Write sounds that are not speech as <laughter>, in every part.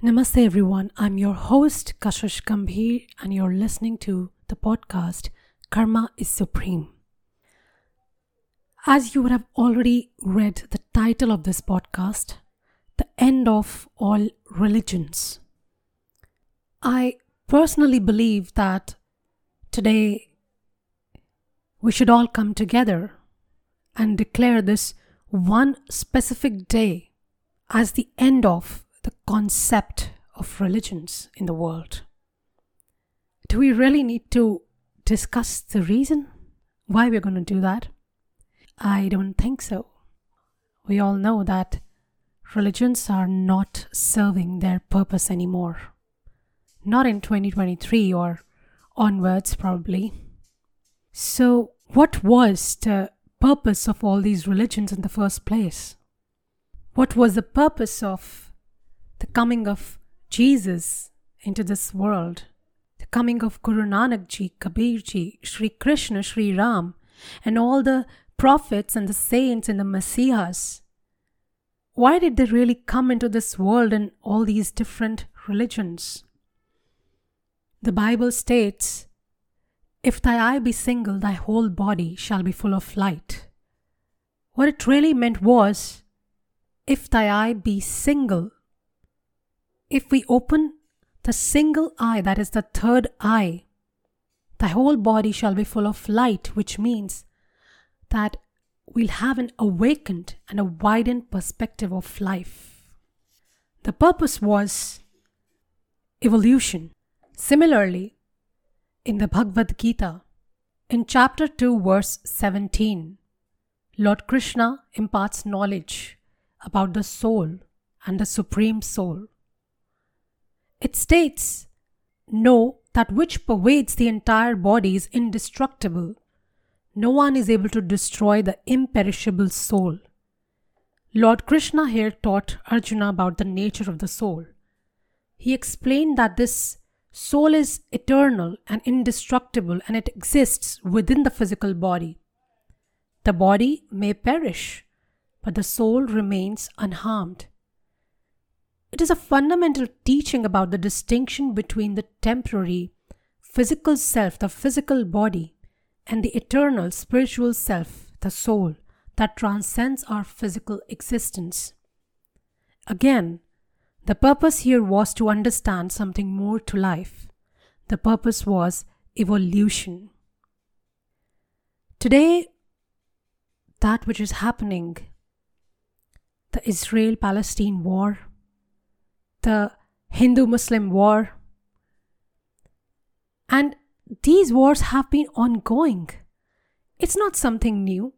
Namaste, everyone. I'm your host, Kashish Gambhir, and you're listening to the podcast Karma is Supreme. As you would have already read the title of this podcast, The End of All Religions. I personally believe that today we should all come together and declare this one specific day as the end of the concept of religions in the world. Do we really need to discuss the reason why we're going to do that? I don't think so. We all know that religions are not serving their purpose anymore. Not in 2023 or onwards, probably. So, what was the purpose of all these religions in the first place? What was the purpose of the coming of Jesus into this world? The coming of Guru Nanak Ji, Kabir Ji, Sri Krishna, Sri Ram, and all the prophets and the saints and the messiahs. Why did they really come into this world in all these different religions? The Bible states, If thy eye be single, thy whole body shall be full of light. What it really meant was, If thy eye be single, if we open the single eye, that is the third eye, thy whole body shall be full of light, which means that we'll have an awakened and a widened perspective of life. The purpose was evolution. Similarly, in the Bhagavad Gita, in chapter 2, verse 17, Lord Krishna imparts knowledge about the soul and the Supreme Soul. It states, Know that which pervades the entire body is indestructible. No one is able to destroy the imperishable soul. Lord Krishna here taught Arjuna about the nature of the soul. He explained that this soul is eternal and indestructible and it exists within the physical body. The body may perish, but the soul remains unharmed. It is a fundamental teaching about the distinction between the temporary physical self, the physical body, and the eternal spiritual self, the soul, that transcends our physical existence. Again, the purpose here was to understand something more to life. The purpose was evolution. Today, that which is happening, the Israel Palestine war, the Hindu Muslim war, and these wars have been ongoing. It's not something new.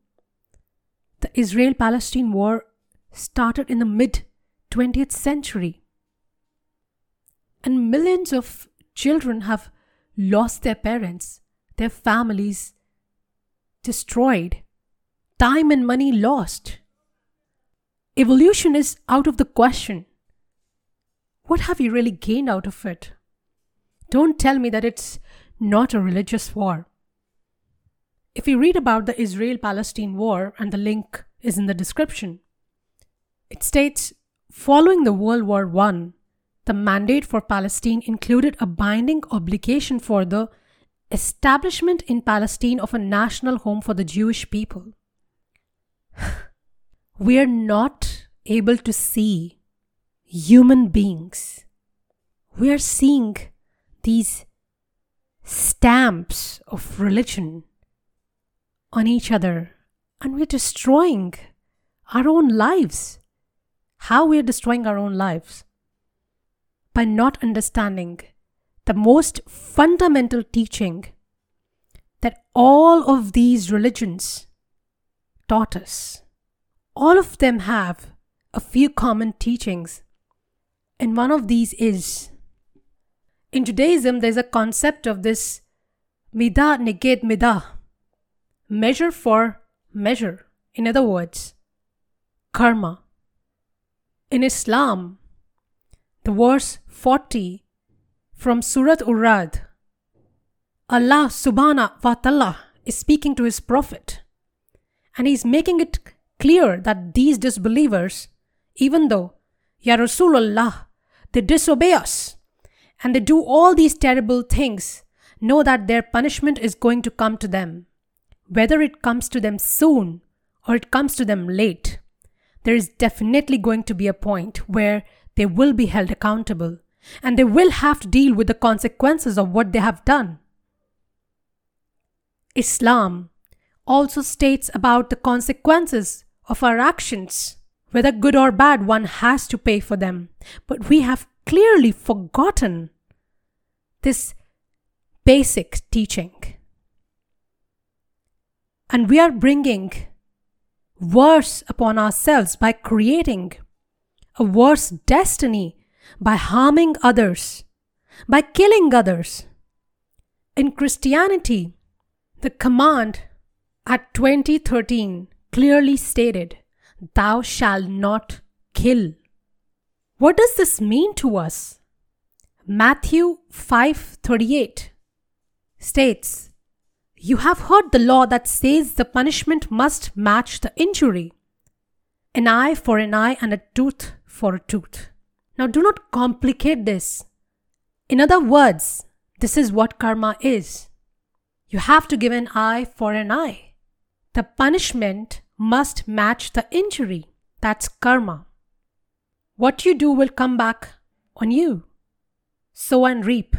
The Israel Palestine war started in the mid 20th century. And millions of children have lost their parents, their families destroyed, time and money lost. Evolution is out of the question. What have you really gained out of it? Don't tell me that it's not a religious war. If you read about the Israel Palestine war, and the link is in the description, it states following the World War I, the mandate for Palestine included a binding obligation for the establishment in Palestine of a national home for the Jewish people. <sighs> we are not able to see human beings. We are seeing these stamps of religion on each other and we're destroying our own lives. How we're destroying our own lives? By not understanding the most fundamental teaching that all of these religions taught us. All of them have a few common teachings, and one of these is in Judaism, there's a concept of this midah neged midah, measure for measure. In other words, karma. In Islam, the verse 40 from Surat Ar-Ra'd, Allah subhanahu wa ta'ala is speaking to his prophet and he's making it clear that these disbelievers, even though, Ya Rasulullah, they disobey us, and they do all these terrible things, know that their punishment is going to come to them. Whether it comes to them soon or it comes to them late, there is definitely going to be a point where they will be held accountable and they will have to deal with the consequences of what they have done. Islam also states about the consequences of our actions. Whether good or bad, one has to pay for them. But we have clearly forgotten this basic teaching. And we are bringing worse upon ourselves by creating a worse destiny by harming others, by killing others. In Christianity, the command at 2013 clearly stated, Thou shalt not kill. What does this mean to us? Matthew 5:38 states, You have heard the law that says the punishment must match the injury. An eye for an eye and a tooth for a tooth. Now do not complicate this. In other words, this is what karma is. You have to give an eye for an eye. The punishment must match the injury. That's karma. What you do will come back on you. Sow and reap.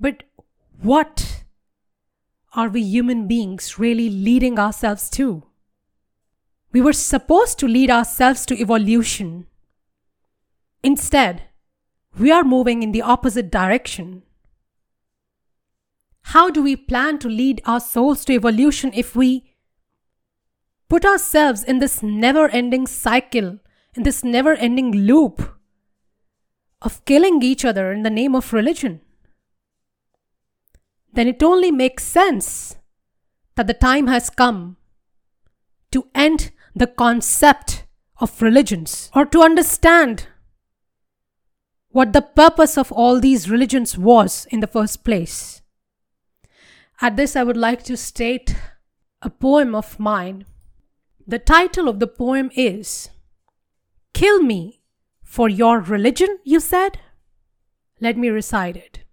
But what are we human beings really leading ourselves to? We were supposed to lead ourselves to evolution. Instead, we are moving in the opposite direction. How do we plan to lead our souls to evolution if we put ourselves in this never ending cycle, in this never ending loop of killing each other in the name of religion? Then it only makes sense that the time has come to end the concept of religions or to understand what the purpose of all these religions was in the first place. At this, I would like to state a poem of mine. The title of the poem is Kill Me for Your Religion, you said? Let me recite it.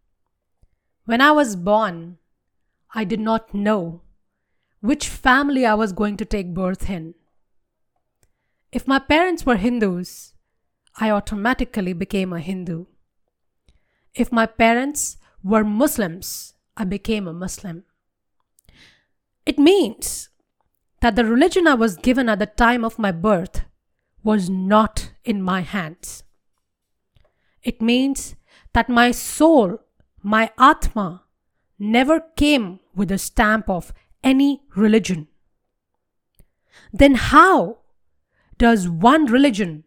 When I was born, I did not know which family I was going to take birth in. If my parents were Hindus, I automatically became a Hindu. If my parents were Muslims, I became a Muslim. It means that the religion I was given at the time of my birth was not in my hands. It means that my soul, my Atma, never came with a stamp of any religion. Then how does one religion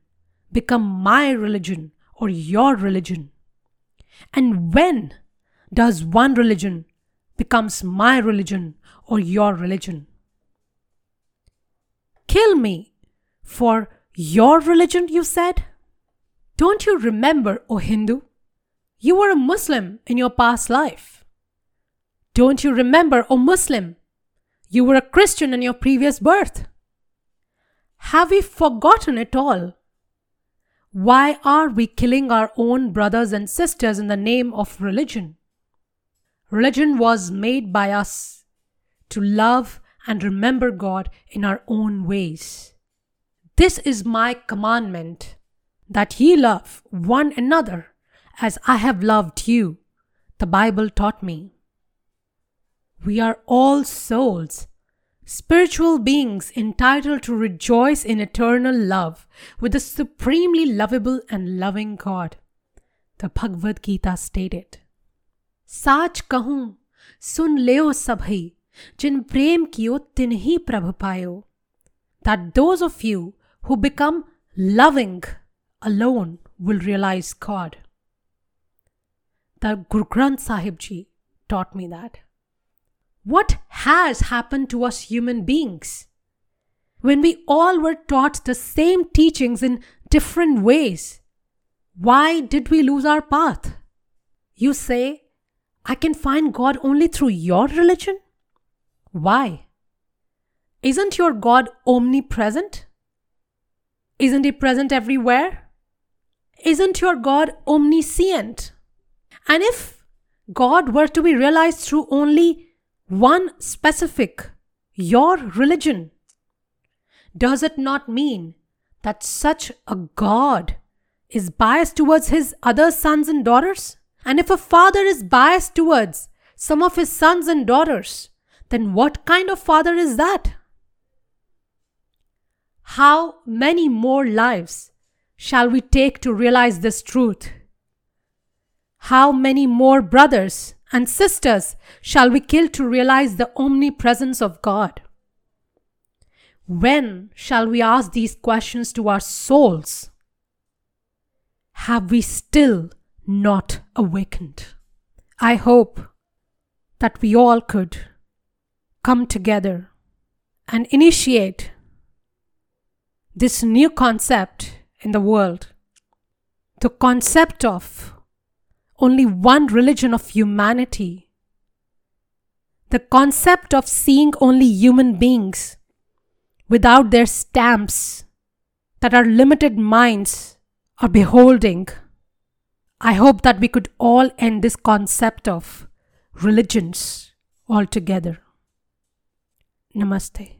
become my religion or your religion? And when does one religion becomes my religion or your religion? Kill me for your religion, you said? Don't you remember, O Hindu? You were a Muslim in your past life. Don't you remember, O Muslim? You were a Christian in your previous birth. Have we forgotten it all? Why are we killing our own brothers and sisters in the name of religion? Religion was made by us to love and remember God in our own ways. This is my commandment that ye love one another as I have loved you, the Bible taught me. We are all souls Spiritual beings entitled to rejoice in eternal love with the supremely lovable and loving God. The Bhagavad Gita stated. साच कहूं सुन लेओ सभी जिन प्रेम कियो तिन्ही प्रभ पायो that those of you who become loving alone will realize God. The Guru Granth Sahib Ji taught me that. What has happened to us human beings? When we all were taught the same teachings in different ways, why did we lose our path? You say, I can find God only through your religion? Why? Isn't your God omnipresent? Isn't He present everywhere? isn't your God omniscient? And if God were to be realized through only one specific, your religion, does it not mean that such a God is biased towards his other sons and daughters? And if a father is biased towards some of his sons and daughters, then what kind of father is that? How many more lives shall we take to realize this truth? How many more brothers and sisters shall we kill to realize the omnipresence of God? When shall we ask these questions to our souls? Have we still not awakened? I hope that we all could come together and initiate this new concept in the world. The concept of only one religion of humanity. The concept of seeing only human beings without their stamps that our limited minds are beholding. I hope that we could all end this concept of religions altogether. Namaste.